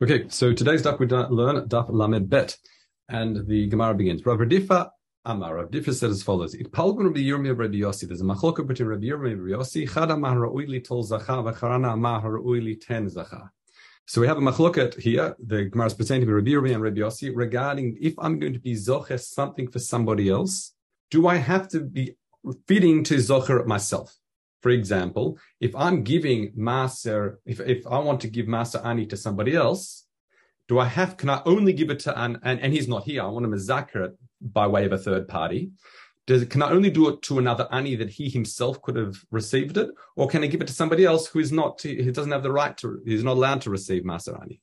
Okay, so today's daf we learn daf lamed bet, and the Gemara begins. Rav Radifa Amar. Rav Radifa said as follows: It palgun Rabbi Yirmiyah Rabbi Yossi. There's a machloka between Rabbi Yirmiyah and Rabbi Yossi. Chad amar ra'ui tol zacha, v'charana amar ra'ui ten zacha. So we have a machloket here. The Gemara is presenting to Rabbi Yirmiyah and Rabbi Yossi regarding if I'm going to be zocher something for somebody else, do I have to be fitting to zocher myself? For example, if I'm giving master, if, if I want to give maaser ani to somebody else, do I have, can I only give it to an, and, and he's not here, I want him to it by way of a third party. Does, can I only do it to another ani that he himself could have received it? Or can I give it to somebody else who is not, who doesn't have the right to, he's not allowed to receive maaser ani?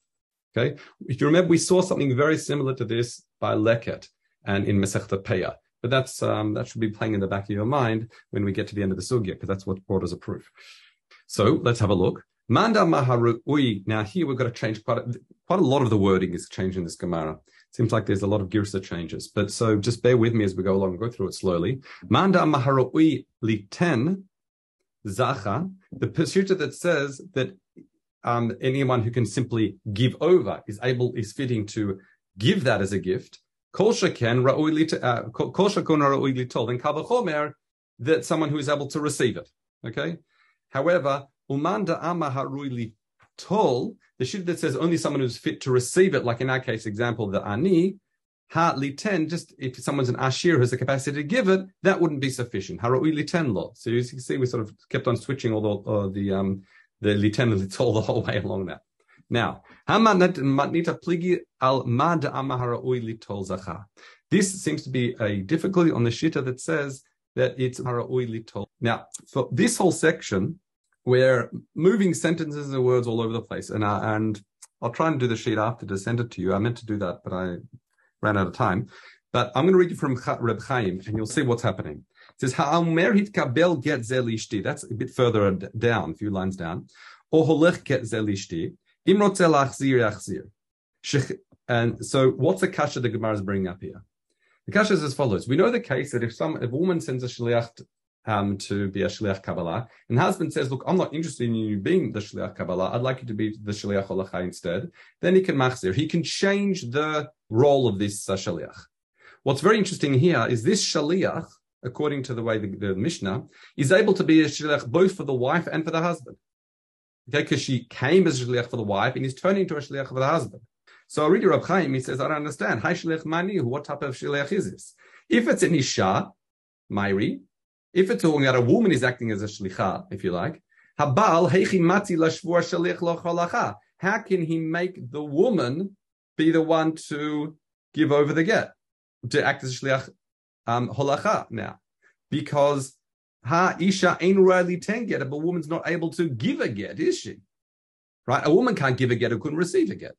Okay. If you remember, we saw something very similar to this by Leket and in Masechta Peah. But that's um, that should be playing in the back of your mind when we get to the end of the sugya, because that's what us a proof. So let's have a look. Manda maharui. Now here we've got to change quite a, quite a lot of the wording is changing this Gemara. Seems like there's a lot of girsa changes, but so just bear with me as we go along and go through it slowly. Manda maharui ten zacha. The pursuit that says that um, anyone who can simply give over is able is fitting to give that as a gift. Kol sheken ra'oi uh, ra'oi litol, and kavachomer that someone who is able to receive it. Okay. However, umanda ama litol, the shit that says only someone who's fit to receive it, like in our case example, the ani, ha ten, just if someone's an ashir who has the capacity to give it, that wouldn't be sufficient. Haroi ten law. So you can see we sort of kept on switching all the uh, the um the liten and the whole way along that. Now, this seems to be a difficulty on the shita that says that it's. Now, for this whole section, we're moving sentences and words all over the place, and uh, and I'll try and do the sheet after to send it to you. I meant to do that, but I ran out of time. But I'm going to read you from Reb Chaim, and you'll see what's happening. It says, "Ha'amer hitkabel get zelishti." That's a bit further down, a few lines down. Or holech get zelishti. And so, what's the kasha the Gemara is bringing up here? The kasha is as follows: We know the case that if some if a woman sends a shliach um, to be a shliach kabbalah, and husband says, "Look, I'm not interested in you being the shliach kabbalah. I'd like you to be the shliach holacha instead." Then he can machzir. He can change the role of this uh, shliach. What's very interesting here is this shliach, according to the way the, the Mishnah, is able to be a shliach both for the wife and for the husband. Okay, because she came as a shliach for the wife and he's turning into a shliach for the husband. So I read Rab Chaim, he says, I don't understand. Hi shliach mani, what type of shliach is this? If it's an isha, Mairi, if it's talking about a woman is acting as a shlicha, if you like, habal heichi mati lashvur shliach lo How can he make the woman be the one to give over the get, to act as a shliach um, holacha now? Because Ha isha ain't really ten get, but a woman's not able to give a get, is she? Right? A woman can't give a get who couldn't receive a get.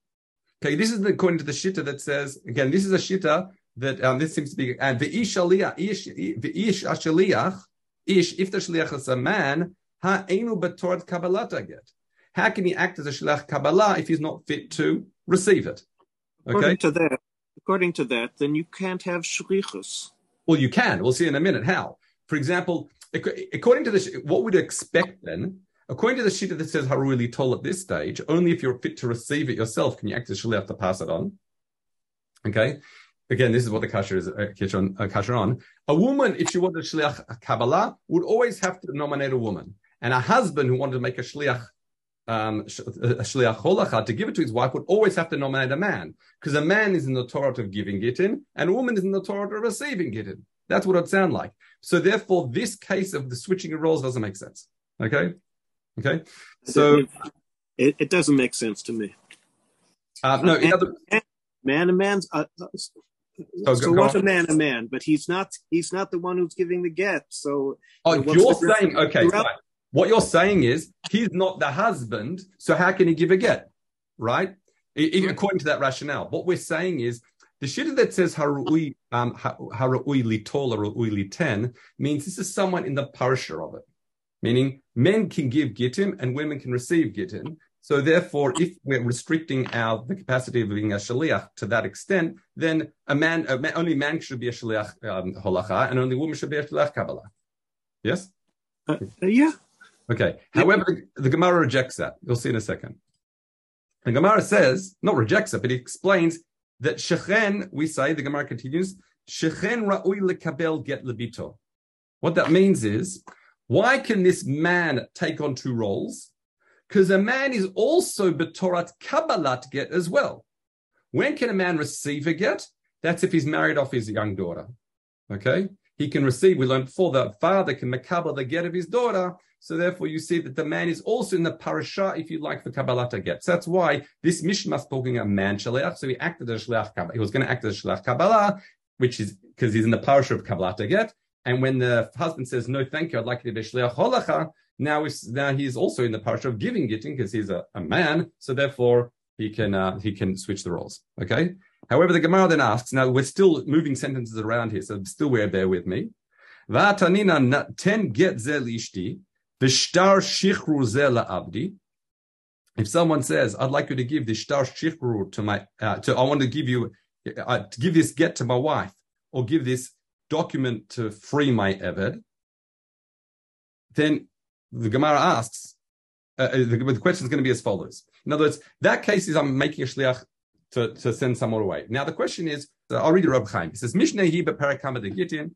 Okay, this is according to the shita that says again. This is a shita that um, this seems to be and the ish ish the ish ashaliach ish if the shaliach is a man ha enu betort kabbalata get. How can he act as a shaliach kabbalah if he's not fit to receive it? Okay. According to that, according to that, then you can't have shlichus. Well, you can. We'll see in a minute how. For example, according to this, what would expect then? According to the shita that says Haruli told at this stage, only if you're fit to receive it yourself can you act as shaliach to pass it on. Okay. Again, this is what the kasher is uh, uh, on. A woman, if she wanted a shliach kabbalah, would always have to nominate a woman, and a husband who wanted to make a shliach um, shliach holacha to give it to his wife would always have to nominate a man because a man is in the Torah of giving it in, and a woman is in the Torah of receiving it in. That's what it sounds like. So therefore, this case of the switching of roles doesn't make sense. Okay, okay. So it, it doesn't make sense to me. Uh, no, man, other... man and man's. Uh, uh so, so what's a man a man? But he's not. He's not the one who's giving the get. So oh, you're saying okay. What you're saying is he's not the husband. So how can he give a get? Right? According to that rationale, what we're saying is the shita that says harui um, harui litol or harui liten means this is someone in the parsha of it, meaning men can give gittim and women can receive gittim. So therefore, if we're restricting our the capacity of being a shaliach to that extent, then a man, a man only man should be a shaliach um, holacha, and only woman should be a shaliach kabbalah. Yes. Uh, yeah. Okay. However, the, the Gemara rejects that. You'll see in a second. The Gemara says, not rejects it, but he explains that Shechen, we say, the Gemara continues, Shechen ra'ui lekabel get lebito. What that means is, why can this man take on two roles? Because a man is also betorat kabbalat get as well. When can a man receive a get? That's if he's married off his young daughter. Okay? He can receive, we learned before, the father can makabel the get of his daughter. So therefore you see that the man is also in the parasha, if you like, for Kabbalat get. So that's why this Mishnah is talking a man shaliach. So he acted as shaliach Kabbalah. He was going to act as shaliach Kabbalah, which is because he's in the parasha of Kabbalat get. And when the husband says, no, thank you, I'd like to be shaliach holacha, now, now he's also in the parasha of giving getting because he's a, a man. So therefore he can, uh, he can switch the roles. Okay. However, the Gemara then asks, now we're still moving sentences around here, so still wear there with me. Ten get shichru abdi. If someone says, I'd like you to give the shtar shichru to my, uh, to, I want to give you, uh, to give this get to my wife, or give this document to free my Eved, then the Gemara asks, uh, uh the, the question is going to be as follows. In other words, that case is I'm making a shliach to, to send someone away. Now the question is, uh, I'll read the Rab Chaim. It says, Mishnah hi beparakama de gitin,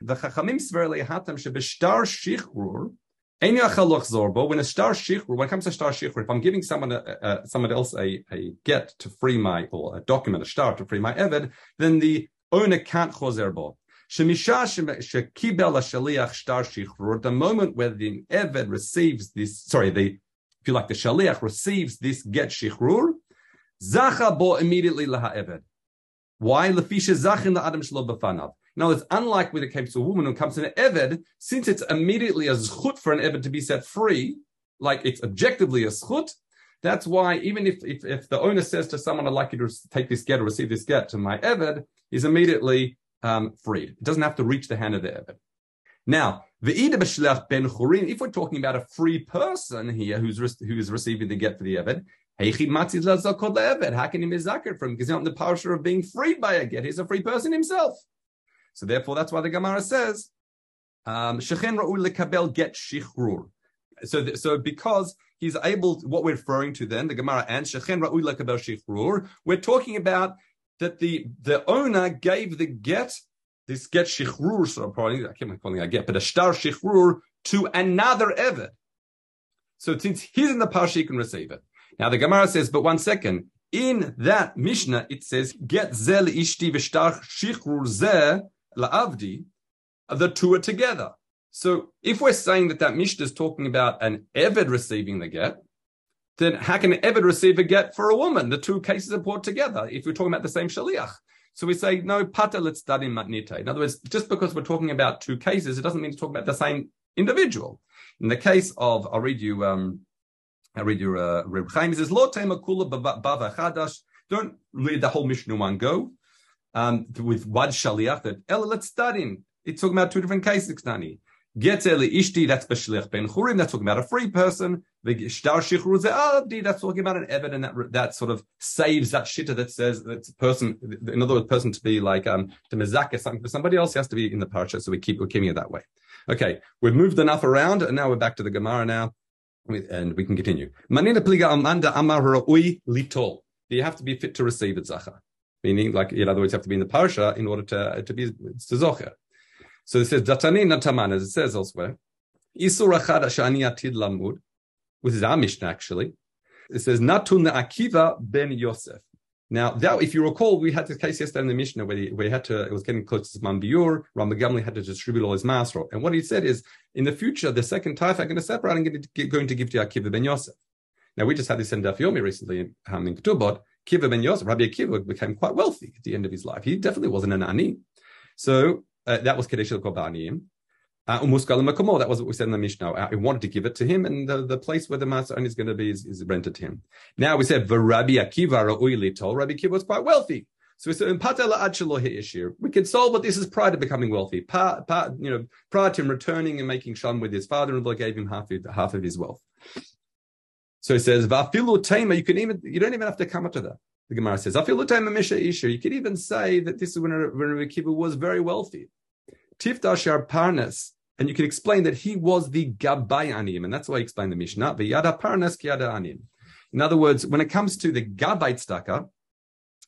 the chachamim sver lehatam shebeshtar shichrur, when a star shichrur, when it comes to star shichrur, if I'm giving someone a, a, someone else a, a get to free my or a document, a star to free my eved, then the owner can't choser bo. The moment where the eved receives this, sorry, the if like, the shaliach receives this get shichrur, Zacha bo immediately laha eved. Why? Lefisha zachin adam shlo b'fanav. Now, it's unlike with a case of a woman who comes to an eved, since it's immediately a zchut for an eved to be set free, like it's objectively a zchut, that's why even if, if, if, the owner says to someone, I'd like you to take this get or receive this get to my eved, is immediately um, freed. It doesn't have to reach the hand of the eved. Now, ben if we're talking about a free person here who's, who's receiving the get for the eved, how can he be zakir from? Because he's not in the power of being freed by a get. He's a free person himself. So therefore, that's why the Gemara says, um, "Shechen ra'ul lekabel get shichrur." So, so because he's able, what we're referring to then, the Gemara and Shechen ra'ul lekabel shichrur, we're talking about that the the owner gave the get, this get shichrur, so probably I can't calling a get, but a star shichrur to another eved. So since he's in the parsha, he can receive it. Now the Gemara says, but one second. In that Mishnah, it says, "Get zel ishti v'shtach shichrur zeh la'avdi." The two are together. So if we're saying that that Mishnah is talking about an Eved receiving the get, then how can an Eved receive a get for a woman? The two cases are brought together if we're talking about the same Shaliach. So we say, no, pata let's study matnite. In other words, just because we're talking about two cases, it doesn't mean to talk about the same individual. In the case of, I'll read you um, I'll read you, uh, Reb Chaim. He says, "Lo tema kula bava chadash." Don't read the whole Mishnah one go. Um, with wad shaliach that Ella, let's study. It's talking about two different cases, Nani. Get eli ishti, that's b'shliach ben churim. That's talking about a free person. The shtar shichru ze'avdi, that's talking about an eved, and that that sort of saves that shitta that says that person, in other words, person to be like um to mezaka something for somebody else has to be in the parasha. So we keep we're keeping it that way. Okay, we've moved enough around, and now we're back to the Gemara now and we can continue. Manina pliga amanda amar litol. You have to be fit to receive it zacha. Meaning, like, in other words, you have to be in the parsha in order to, to be to zocher. So it says, Datani nataman, as it says elsewhere, Isur achad shani atid lamud, which is our Mishnah actually. It says, Natun Akiva ben Yosef. Now, that, if you recall, we had this case yesterday in the Mishnah where, he, where he had to, it was getting close to Zman Biur, Rabban Gamliel had to distribute all his master. And what he said is, in the future, the second tithe I'm going to separate, I'm going to, going to give to Akiva ben Yosef. Now, we just had this in Daf Yomi recently um, in Ketubot. Kiva ben Yosef, Rabbi Akiva became quite wealthy at the end of his life. He definitely wasn't an ani. So, uh, that was Kedesh al uh, that was what we said in the Mishnah. Uh, wanted to give it to him, and the, the place where the master is going to be is, is, rented to him. Now we said, Rabbi Akiva Rabbi Akiva was quite wealthy. So we said, in issue, we can solve what this is prior to becoming wealthy. Pa, pa, you know, prior to him returning and making shalom with his father-in-law gave him half of, half of his wealth. So he says, Vafilu tema, you can even, you don't even have to come up to that. The Gemara says. You could even say that this is when, when Rabbi Akiva was very wealthy. Tifta parnas, and you can explain that he was the Gabay Anim, and that's why he explained the Mishnah, the Yada Parnas Yada Anim. In other words, when it comes to the Gabait Staka,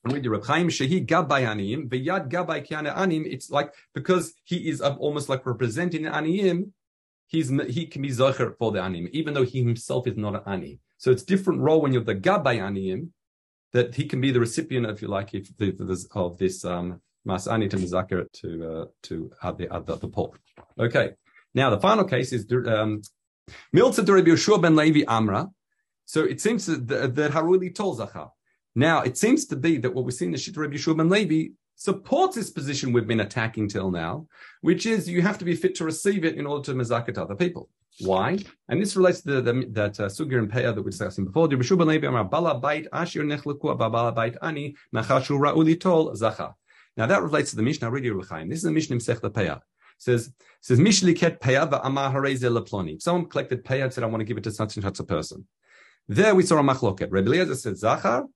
read the Reb Chaim Shehi Gabay Aniyim, Kiana Anim, it's like, because he is almost like representing Aniyim, he's, he can be Zocher for the Anim, even though he himself is not an Ani. So it's different role when you're the Gabay Aniyim, that he can be the recipient, if you like, if of this um, Masani to Mizakir to uh, to uh, the, uh, the the. Okay. Now the final case is um, Milta Rabbi Yeshua ben Levi Amra. So it seems that, Haruli told Zachar. Now it seems to be that what we see in the Shita Rabbi Yeshua ben Levi supports this position we've been attacking till now, which is you have to be fit to receive it in order to mizakit other people. Why? And this relates to the, the that uh, sugir and peah that we discussed before. Rabbi. Now that relates to the Mishnah. Really, This is the Mishnah in Sech Peah says says Mishliket Peya v'Amar Hareze Leploni. Someone collected Peya and said, "I want to give it to such and such a person." There we saw a machloket. Rebbe Eliezer said Zachar.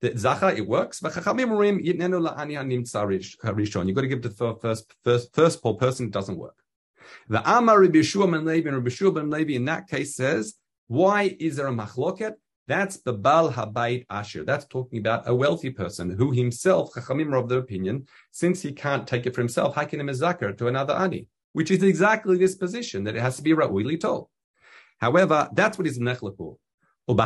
That Zachar it works. V'Chachamim Urim Yitnenu La'ani Hanim Rishon. You got to give it to the first first first poor person. It doesn't work. The Amar Rabbi Yeshua ben Levi and Rabbi Yeshua ben Levi in that case says, why is there a machloket? That's the Bal Habayit Asher. That's talking about a wealthy person who himself, Chachamim are of the opinion, since he can't take it for himself, how can he to another ani? Which is exactly this position that it has to be ra'uili told. However, that's what is nechlaku. Um,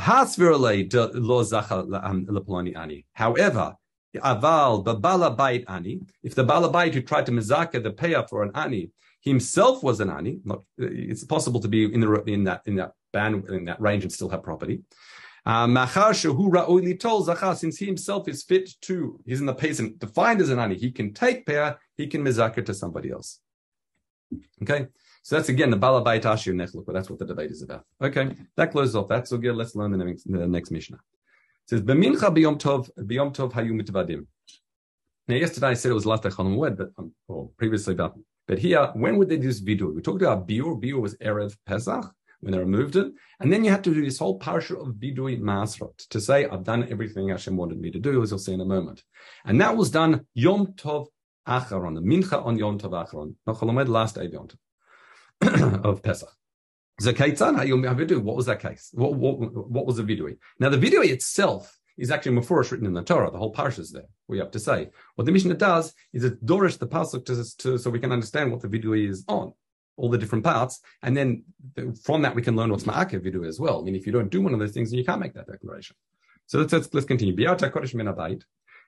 However, the aval babala bait ani. If the balabait who tried to mezakar the payer for an ani himself was an ani, it's possible to be in the in that in that band in that range and still have property. Uh, since he himself is fit to, he's in the peasant, defined as an ani, he can take pair, he can mizakir to somebody else. Okay, so that's again the balabait ashir nechluk, that's what the debate is about. Okay, that closes off that. Good, let's learn the next, the next Mishnah. It says, B'mincha b'yom tov, b'yom tov hayu mitvadim. Now, yesterday I said it was last Echon Wed, but, um, or previously about, but here, when would they do this vidur? We talked about biur, biur was Erev Pesach, when they removed it. And then you had to do this whole parsha of Bidui Masrot to say, I've done everything Hashem wanted me to do, as you'll see in a moment. And that was done Yom Tov Acharon, the Mincha on Yom Tov Acharon, Nocholomed, last day of Yom Tov, of Pesach. Zakaitzan Hayom what was that case? What, what, what was the Vidui? Now, the Vidui itself is actually Mefurish written in the Torah. The whole parsha is there. We have to say. What the Mishnah does is it dorish the pasuk to, to, so we can understand what the Vidui is on all the different parts, and then from that we can learn what's ma'akev vidu as well. I mean, if you don't do one of those things, then you can't make that declaration. So let's let's, let's continue. Biata kodesh min abayit.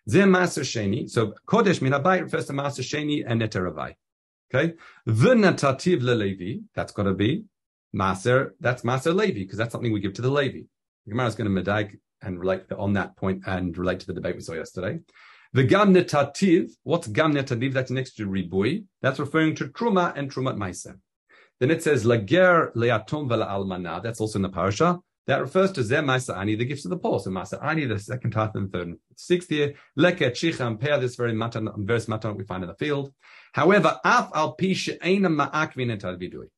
Ze maser sheni. So kodesh min abayit refers to maser sheni and neteravai. Okay. the V'natativ lelevi. That's got to be maser. That's maser levi because that's something we give to the levi. The Gemara is going to medag and relate on that point and relate to the debate we saw yesterday. The gam netativ, what's gam netativ? That's next to ribui. That's referring to truma and trumat maisa. Then it says lager leatum vela almana. That's also in the parasha. That refers to zeh maisa ani, the gifts of the poor. So maisa ani, the second, half, and third, and sixth year. Leke chicha and pear. This very matan, verse matan we find in the field. However, af al eina ma'akvin vidui.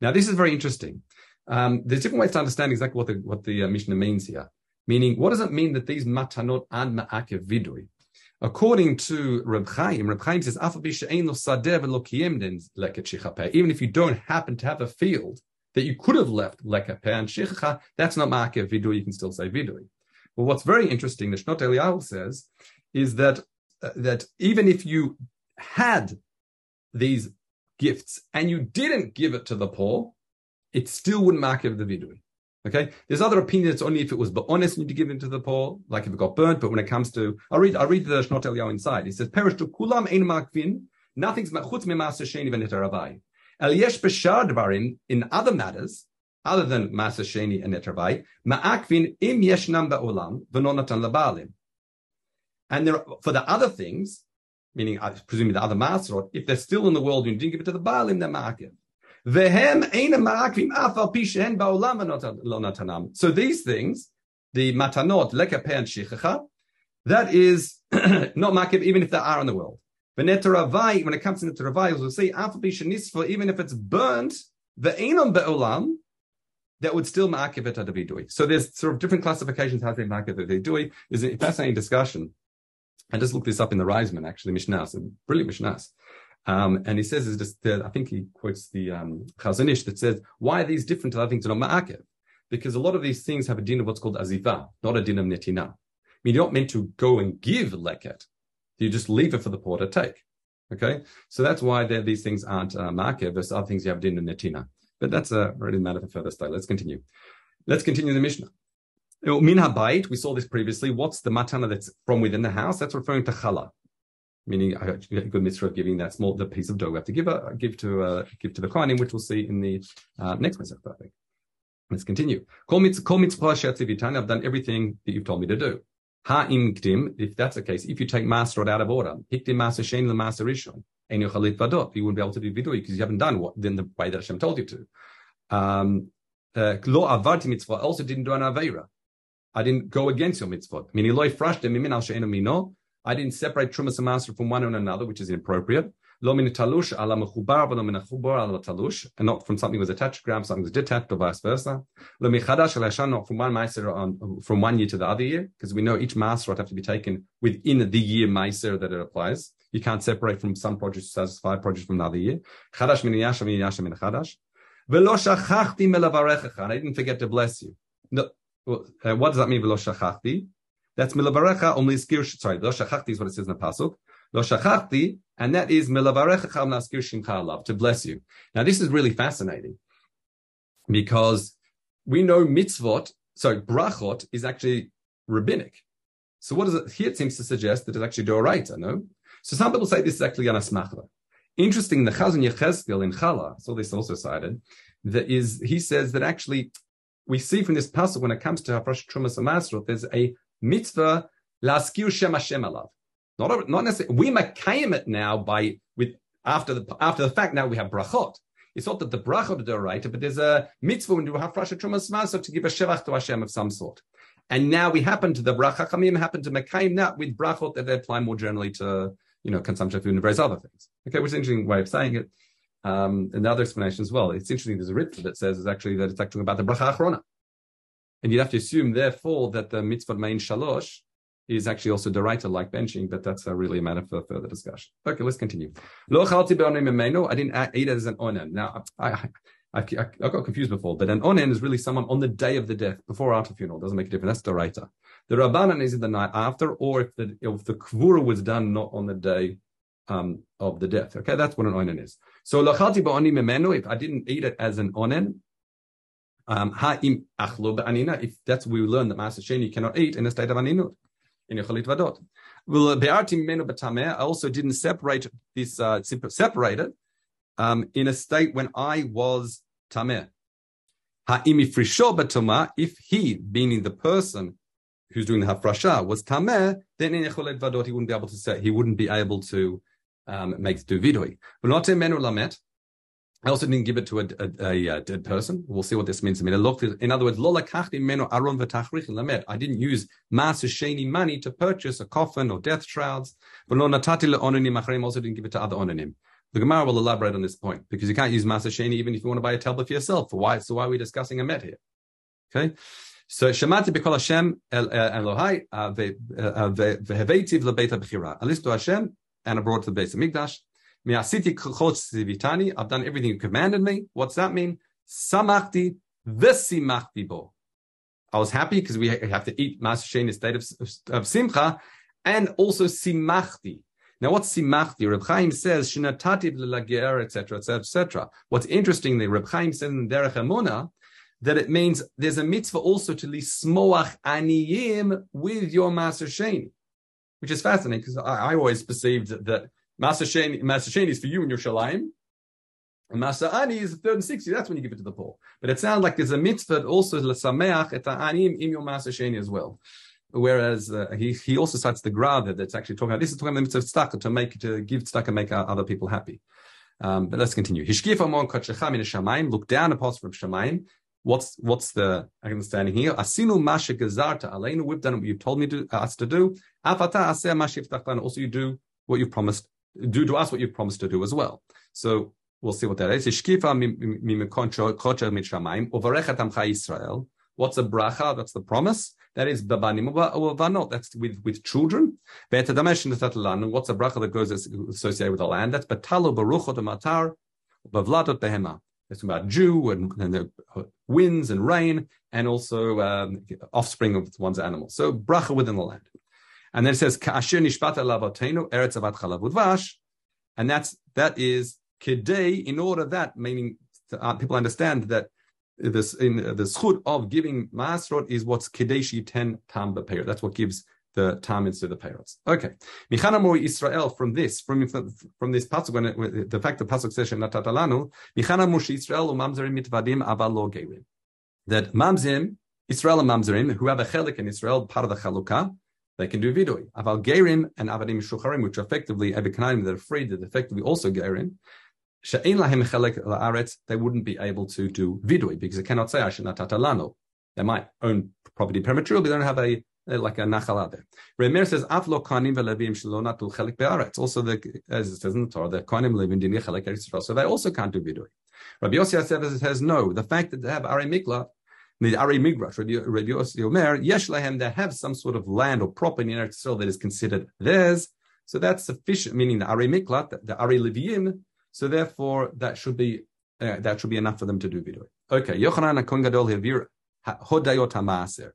Now this is very interesting. Um, there's different ways to understand exactly what the what the uh, Mishnah means here. Meaning, what does it mean that these matanot and ma'akev vidui? According to Reb Chaim, Reb Chaim says, even if you don't happen to have a field that you could have left lekape and shichacha, that's not ma'akev vidu, you can still say vidui. Well, what's very interesting, the Shnot Eliyahu says, is that, uh, that even if you had these gifts and you didn't give it to the poor, it still wouldn't ma'akev the vidui. Okay, there's other opinions only if it was but honest need to give it to the poor, like if it got burnt. But when it comes to, I'll read, I'll read the Shnot Eliyahu inside. He says, "Perish to kulam ein makvin, nothing's chutz memaser sheni v'netaravai. El yesh b'shar dvarim in other matters other than maser sheni and netravai ma'akvin im yeshnam ba'olam v'nonatan labalim. And there, for the other things, meaning uh, I presume the other maserot, if they're still in the world and you didn't give it to the Baalim, they're ma'akiv. So these things, the matanot, lekape and shichacha, that is not makib even if they are in the world. When it comes to Neteravai, we'll say, even if it's burnt, the enam be'olam, that would still ma'akiv it at So there's sort of different classifications how they ma'akiv it at There's a fascinating discussion. I just looked this up in the Reisman, actually, Mishnah, a brilliant Mishnah. Um, and he says, is just, I think he quotes the um, Chazon Ish that says, why are these different to other things that are not ma'akev? because a lot of these things have a din of what's called azifa, not a din of netina. I mean, you're not meant to go and give leket. You just leave it for the poor to take. Okay, so that's why these things aren't uh, market versus other things you have din of netina. But that's a really matter for further study. Let's continue. Let's continue the Mishnah. Min habayit, we saw this previously. What's the matana that's from within the house? That's referring to challah, meaning a good mitzvah of giving that small the piece of dough we have to give a, give to uh, give to the kohanim, which we'll see in the uh, next mitzvah. I think. Let's continue. Kol mitzvah I've done everything that you've told me to do. Kdim, if that's the case, if you take master out of order, hikdim master shein the master rishon, and you chalit vadot, you wouldn't be able to do vidui because you haven't done what in the way that Hashem told you to. Um, uh, lo avarti mitzvah also didn't do an aveira. I didn't go against your mitzvot. Meaning, loy frashte mimin al she'enu mino. I didn't separate trumas and master from one and another, which is inappropriate. Lo min talush ala mechubar, lo min ala talush, and not from something was attached to ground, something was detached, or vice versa. Lo min chadash ala not from one meiser on from one year to the other year, because we know each master would have to be taken within the year meiser that it applies. You can't separate from some produce to satisfy produce from another year. Chadash min yasha min yasha min chadash. Velo shachachti melavarecha. I didn't forget to bless you. No, uh, what does that mean? V'lo shachachti. That's milavarecha only skir. Sorry, lo shachachti is what it says in the pasuk. Lo shachachti, and that is milavarecha cham naskir shimcha to bless you. Now this is really fascinating because we know mitzvot. So brachot is actually rabbinic. So what is it? Here it seems to suggest that it's actually doraita. No. So some people say this is actually an asmachla. Interesting, the Chazon Yechezkel in Chala, so this also cited, that is he says that actually we see from this passage when it comes to Hafresh Trumas Amasrot, there's a mitzvah laskir Shem Hashem alav. Not, not necessarily, we makayim it now by, with, after the, after the fact, now we have brachot. It's not that the brachot are right, but there's a mitzvah when you have Hafresh Trumas Amasrot to give a shevach to Hashem of some sort. And now we happen to, the bracha chamim happen to makayim that with brachot that they apply more generally to, you know, consumption of food and various other things. Okay, which is an interesting way of saying it. Um, another explanation as well. It's interesting. There's a rit that says is actually that it's actually about the bracha achrona, and you'd have to assume therefore that the mitzvah main shalosh is actually also deraita like benching, but that's a really a matter for further discussion. Okay, let's continue. Lo chalti I didn't eat it as an onen. Now I, I, I, I, got confused before, but an onen is really someone on the day of the death, before or after funeral. Doesn't make a difference. That's deraita. The rabbanan is in the night after, or if the if the kvura was done not on the day um, of the death. Okay, that's what an onen is. So lachalti ba'oni memenu, if I didn't eat it as an onen, ha'im achlo if that's we learn that Maaser Sheni cannot eat in a state of aninut, in yochalit vadot. Well, be'arti memenu b'tameh, I also didn't separate this, uh, um, in a state when I was tameh. Ha'im ifrisho b'toma, if he, meaning the person who's doing the hafrasha, was tameh, then in yochalit vadot he wouldn't be able to say, he wouldn't be able to um, makes do vidui. I also didn't give it to a, a, a, a, dead person. We'll see what this means. In other words, lola aron. I didn't use maaser sheni money to purchase a coffin or death shrouds. But lo natati onanim also didn't give it to other onanim. The Gemara will elaborate on this point because you can't use maaser sheni even if you want to buy a tablet for yourself. Why? So why are we discussing a met here? Okay. So Shemati b'kol Hashem Elohai uh, uh, veheveitiv lebeit bechira. I listen to Hashem and brought to the Beis Hamikdash. I've done everything you commanded me. What's that mean? Samachti v'simachti bo. I was happy because we have to eat Master in a state of, of, simcha, and also simachti. Now, what's simachti? Reb Chaim says shinatati l'lager, etc., etc., etc. What's interesting, the Reb Chaim says in Derech Emuna that it means there's a mitzvah also to lismoach aniyim with your Sheni which is fascinating because I, I, always perceived that Maaser Sheni is for you in your Shalayim, and Masa Ani is the third and sixty. That's when you give it to the poor. But it sounds like there's a mitzvah also l'sameach et anim im your Maaser Sheni as well. Whereas uh, he he also cites the Gra that's actually talking about this is talking about the mitzvah tzedakah to make to give tzedakah and make other people happy. Um, but let's continue. Hishkif amon kachecham in Shamayim. Look down upon from Shamayim What's what's the understanding here? Asinu masha gazarta aleinu. We've done what you've told me to uh, us to do. Afata aseh mashif Also, you do what you've promised. Do to us what you've promised to do as well. So we'll see what that is. Israel. What's a bracha? That's the promise. That is babanim. That's with with children. What's a bracha that goes associated with the land? That's batalo baruchot matar bavladot behema It's about Jew and, and the winds and rain, and also um, offspring of one's animals. So bracha within the land. And then it says, Ka'asher nishpata lavotenu, eretz avat chalav And that's, that is kedei, in order that, meaning uh, people understand that this in uh, the schut of giving masrot is what's kedeshi ten tam b'peir. That's what gives the tam into the payrots. Okay, michanamori Israel from this from from this pasuk when, it, the fact the pasuk says natatalanu michanamur Israel umamzerim mitvadim avalo gerim that mamzim Israel and mamzerim who have a chelik in Israel part of the chalukah they can do vidui. Aval gerim and avadim shucharim, which are effectively ebekanaim that are free, that effectively also gerim they wouldn't be able to do vidui because they cannot say Ashinatatalano. They might own property prematurely, but they don't have a like a nachal there. Remer says aflo kanim velevim shelo chelik be'aretz. Also, the, as it says in the Torah, the kanim live in dini chelik Eretz so they also can't do vidui. Rabbi Yossi says no. The fact that they have are mikla, the Ari Migrash, Rabbi Yossi Omer, yesh lehem, they have some sort of land or property in Eretz that is considered theirs. So that's sufficient, meaning the Ari Miklat, the Ari Levim, so therefore, that should be uh, that should be enough for them to do vidui. Okay, Yochanan Kohen Gadol Hevir Hodayot Hamaser.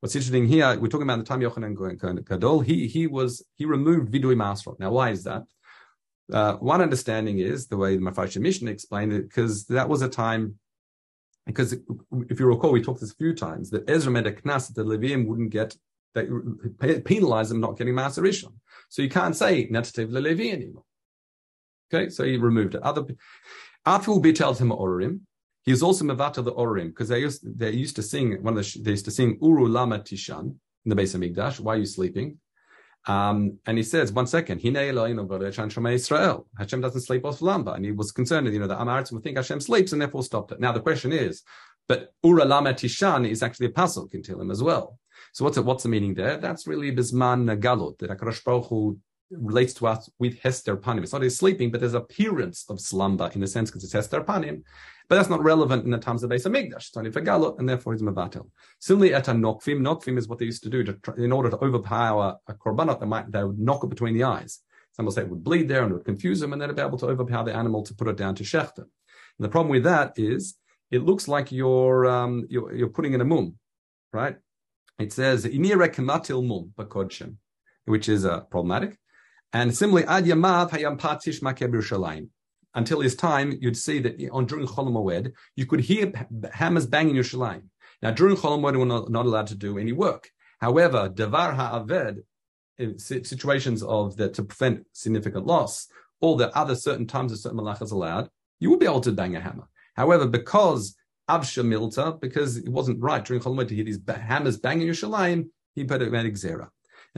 What's interesting here, we're talking about the time Yochanan Gadol. He he was he removed vidui masrot. Now, why is that? Uh, one understanding is the way the Mafresh Mishnah explained it, because that was a time. Because if you recall, we talked this a few times that Ezra made a knas that the Levium wouldn't get they penalize them not getting Maser So you can't say Netativ Levi anymore. Okay, so he removed it. Other be tells him Orim. He is also mevata the Orim because they used they used to sing one of the they used to sing Uru Lama Tishan in the Beis Hamikdash. Why are you sleeping? Um, and he says, one second, Israel. Hashem doesn't sleep off lamba. And he was concerned, you know, that Amaritz would think Hashem sleeps and therefore stopped it. Now the question is, but Ura Lama Tishan is actually a puzzle, can tell him as well. So what's the, what's the meaning there? That's really Bisman Galot, that HaKadosh Baruch Hu relates to us with Hester Panim. It's not he's sleeping, but there's appearance of slumber in a sense because it's Hester Panim. But that's not relevant in the times of Beis Hamikdash. It's only for and therefore it's Mavatel. Similarly, at a Nokfim, Nokfim is what they used to do to try, in order to overpower a Korbanot, they might they would knock it between the eyes. Some will say it would bleed there and it would confuse them, and then be able to overpower the animal to put it down to Shechter. And the problem with that is it looks like you're um, you're, you're putting in a mum, right? It says mum which is uh, problematic. And similarly, ad yamav hayam patish makeb Until his time, you'd see that on during Chol you could hear hammers banging Yerushalayim. Now, during Chol we're not, not, allowed to do any work. However, Devar Ha'aved, uh, in situations of that to prevent significant loss, or the other certain times of certain malachas allowed, you would be able to bang a hammer. However, because Avsha Milta, because it wasn't right during Chol to hear these hammers banging Yerushalayim, he put it in Xera.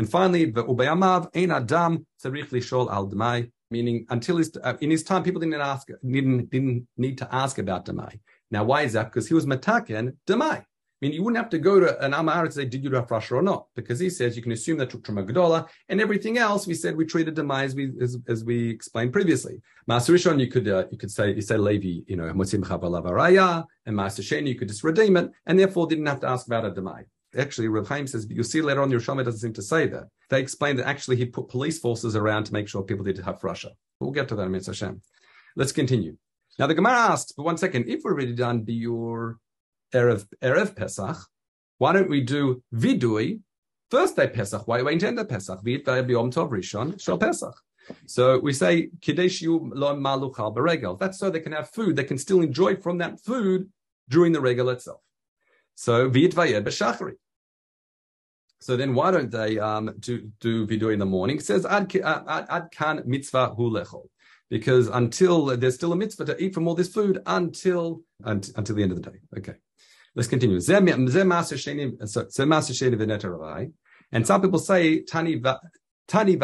And finally, ve'ubayamav ein adam tzarich lishol al demai, meaning until his, uh, in his time, people didn't ask, didn't, didn't need to ask about demai. Now, why is that? Because he was mataken demai. I mean, you wouldn't have to go to an Amar and say, did you have Rasha or not? Because he says you can assume that took Truma Gedola, and everything else we said we treated demai as we, as, as we explained previously. Master Rishon, you could, uh, you could say, you say Levi, you know, Motzim Chavalavariah, and Master Sheni, you could just redeem it, and therefore didn't have to ask about a demai actually Rav Chaim says, you see later on, Yerushalmi doesn't seem to say that. They explain that actually he put police forces around to make sure people didn't have Russia. We'll get to that in Hashem. Let's continue. Now the Gemara asks, but one second, if we're already done Biur Erev, Erev Pesach, why don't we do Vidui, first day Pesach? Why wait until Pesach? Vid Yom Tov Rishon, Shal Pesach. So we say Kideshu Lo Beregel. That's so they can have food. They can still enjoy from that food during the regal itself. So v'yitvayed b'shachri. So then why don't they um, do, do vidu in the morning? It says ad, kan mitzvah hu lechol. Because until there's still a mitzvah to eat from all this food until until the end of the day. Okay, let's continue. And some people say tani tani.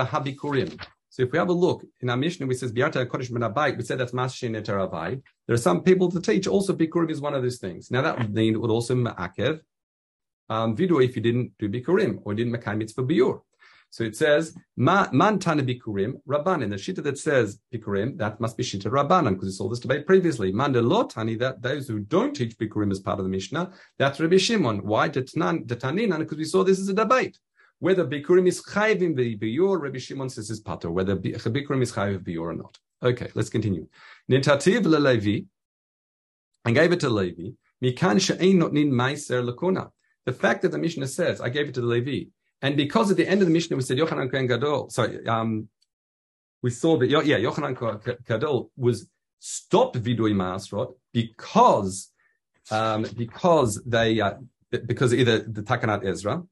So if we have a look in our Mishnah, we says Biata Kodesh Abayit, we said that's Mashin Eteravai. There are some people that teach also Bikurim is one of those things. Now that would mean would also Ma'akev um, Vidu if you didn't do Bikurim or didn't Makay Mitzvah Biur. So it says, Man Tana Bikurim, Rabbanan. The Shita that says Bikurim, that must be Shita Rabbanan, because we saw this debate previously. Manda Lo that those who don't teach Bikurim as part of the Mishnah, that's Rabbi Shimon. Why? Detaninan, because we saw this is a debate. Whether Bikurim is chayvim biyur, Rabbi Shimon says is pater. Whether Bikurim is chayv biyur or not. Okay, let's continue. Nitativ lelevi. and gave it to Levi. Mikan she'ein notnin meiser lakuna. The fact that the Mishnah says, I gave it to the Levi, and because at the end of the Mishnah we said Yochanan Kohen Gadol, sorry, um, we saw that yeah, Yochanan Kohen Gadol was stopped vidui maasrot because um, because they uh, because either the Takanat Ezra.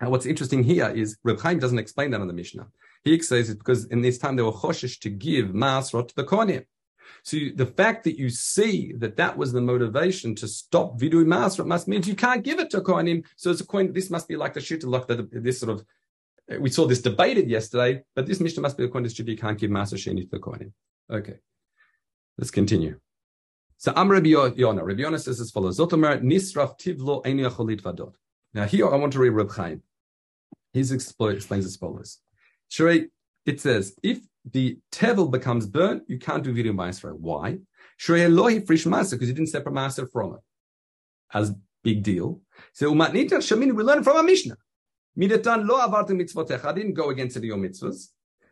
And what's interesting here is Reb Chaim doesn't explain that on the Mishnah. He says it's because in this time they were choshish to give maasrot to the Kohanim. So you, the fact that you see that that was the motivation to stop vidui maasrot must means you can't give it to Kohanim. So it's a coin. This must be like the shittalach that this sort of we saw this debated yesterday, but this Mishnah must be a coin that you can't give maasrot sheni to the Kohanim. Okay, let's continue. So Am Rabbi Yonah. Rabbi Yonah says as follows: Zotomer nisraf tivlo vadot. Now here I want to read Reb Chaim. He explains as follows. Sherei, it says if the tevel becomes burnt, you can't do video ma'aser. Why? Sherei lohi frish ma'aser because you didn't separate ma'aser from it. As big deal. So umatnita shamin we learn from a Mishnah. Midatan lo avartu mitzvotecha. I didn't go against the your mitzvahs.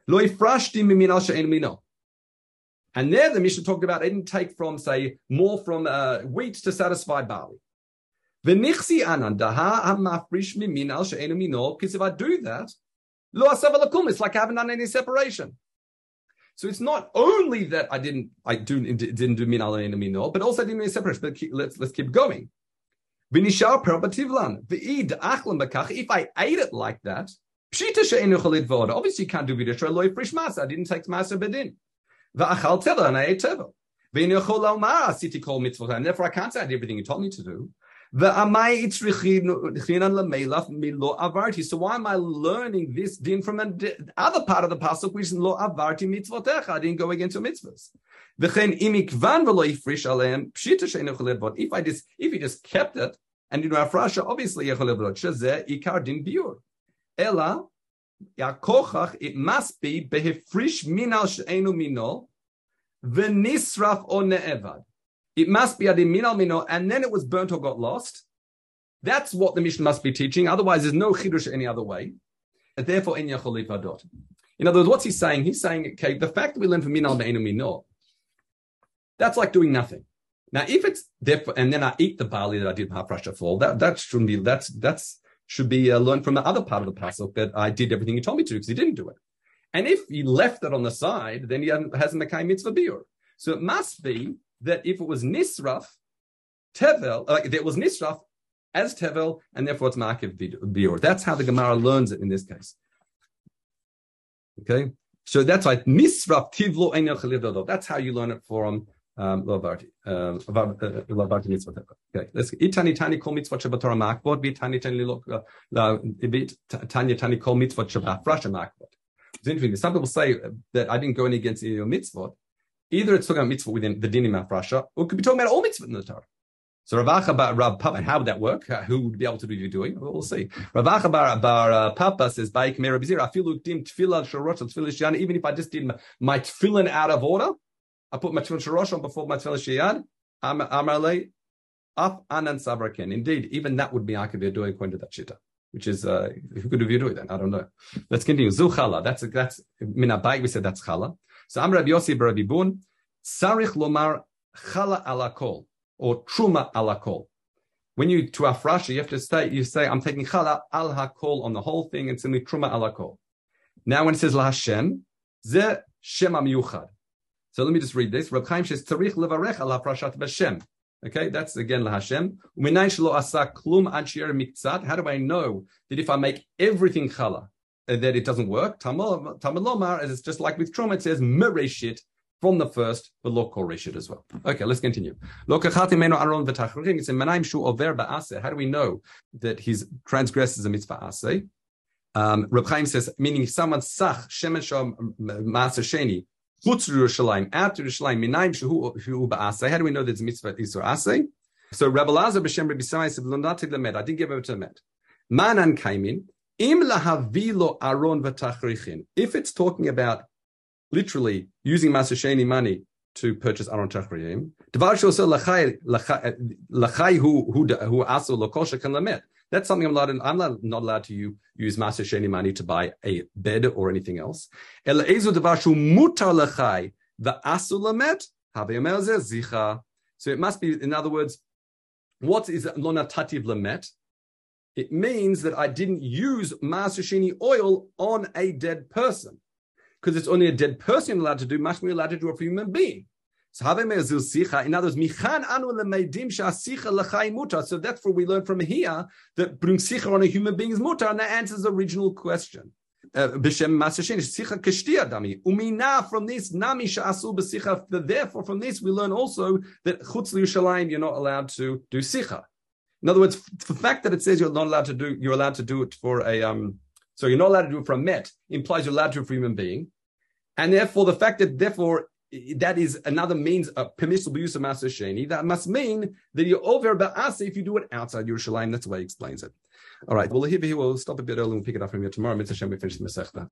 Lo ifrashti mimin al she'en mino. And there the Mishnah talked about I didn't take from, say, more from uh, wheat to satisfy barley. V'nichsi anan daha hamafrish mimin al she'enu mino, because if I do that, lo asav it's like I haven't done any separation. So it's not only that I didn't, I do, didn't do min al mino, but also I didn't do separation. But let's, let's keep going. V'nishar perbativlan, v'id achlam bakach, if I ate it like that, pshita she'enu v'oda, obviously you can't do vidya loy frish masa, I didn't take masa bedin. V'achal teva, and I ate teva. V'inyochol al city kol and therefore I can't say I did everything you told me to do. So why am I learning this din from the other part of the pasuk, which is lo avarti mitzvotecha? I didn't go against your mitzvahs. If I just if he just kept it and you know afrasha, obviously ikar din biur. Ela yakochach it must be behefrish minal she'enu minol v'nisraf o ne'evad. It must be adim minal mino, and then it was burnt or got lost. That's what the mission must be teaching. Otherwise, there's no chidush any other way. And therefore, in vadot. In other words, what's he saying? He's saying, okay, the fact that we learn from minal me'enu mino, that's like doing nothing. Now, if it's therefore, and then I eat the barley that I did hafrasha fall, that that shouldn't be. That's that's should be uh, learned from the other part of the pasuk that I did everything he told me to because he didn't do it. And if he left that on the side, then he hasn't become mitzvah biur. So it must be that if it was nisraf, tevel, like uh, it was nisraf as tevel, and therefore it's markiv bior. That's how the Gemara learns it in this case. Okay, so that's why nisraf tivlo enel That's how you learn it from um, Lavarti, um, mitzvot. Okay, let's itani tani kol vitani tani lo, tanya tani kol. It's interesting. Some people say that I didn't go in against your mitzvot, Either it's talking about mitzvah within the dinim of Russia, or it could be talking about all mitzvah in the Torah. So Ravacha bar Rab Papa, how would that work? Who would be able to do doing? we'll see. Ravacha bar, bar uh, Papa says, "Baik me Rabbi Zira, I feel dim tefillah shorosh tefillah shiyad. Even if I just did my, my tefillin out of order, I put my tefillin shorosh on before my tefillin shiyad. Amarle af anan sabraken. Indeed, even that would be akavir doing according to that shita. Which is uh, who could you doing then? I don't know. Let's continue. Zuchala. That's that's minabai. We said that's chala. So I'm Rabbi Yossi Rabbi Bun, Sarich Lomar Chala Alakol, or Truma Alakol. When you to Afrasha, you have to say, you say, I'm taking Chala al Hakol on the whole thing, and simply Truma Alakol. Now when it says La Hashem, Ze Shem Amiyuchad. So let me just read this. Reb Chaim says, Tzarich levarech al hafrashat b'Shem. Okay, that's again la Hashem. How do I know that if I make everything chala, that it doesn't work. Tamil Lomar, it's just like with trauma, it says mereshit from the first, but lo koreshit as well. Okay, let's continue. How do we know that he's transgresses a mitzvah aseh? Um, Reb Chaim says, meaning someone sach shemen shom maaseh sheni chutz Yerushalayim after Yerushalayim minaim shehu shehu ba'aseh. How do we know that it's mitzvah isur aseh? So Rabbi Lazar b'shem Rabbi Samai said, I didn't give over to the med. Manan kaimin Im lahavilo aron v'tachrichin. If it's talking about literally using masasheni money to purchase aron tachrichim, devar shosel lachai hu aso lokosha kan lamet. That's something I'm not, I'm not, allowed to use Maaser Sheni money to buy a bed or anything else. So So it must be, in other words, what is lonatativ lemet? It means that I didn't use Masashini oil on a dead person. Because it's only a dead person allowed to do, more allowed to do it for a human being. So in other words, michan anu mutar. So that's what we learn from here that bring sicha on a human being is mutar, and that answers the original question. Uh, b'shem masashin sicha umina from this nami sha'asu b'sicha. Therefore, from this we learn also that chutz Yerushalayim you're not allowed to do sicha. In other words, the fact that it says you're not allowed to do you're allowed to do it for a um, so you're not allowed to do it for a met implies you're allowed to do it for a human being, and therefore the fact that therefore that is another means of permissible use of Maaser Sheni. That must mean that you're over Ba'asa if you do it outside Yerushalayim. That's the way he explains it. All right. Well, here we'll stop a bit early and we'll pick it up from here tomorrow. Mitzvah we finish the Masechta.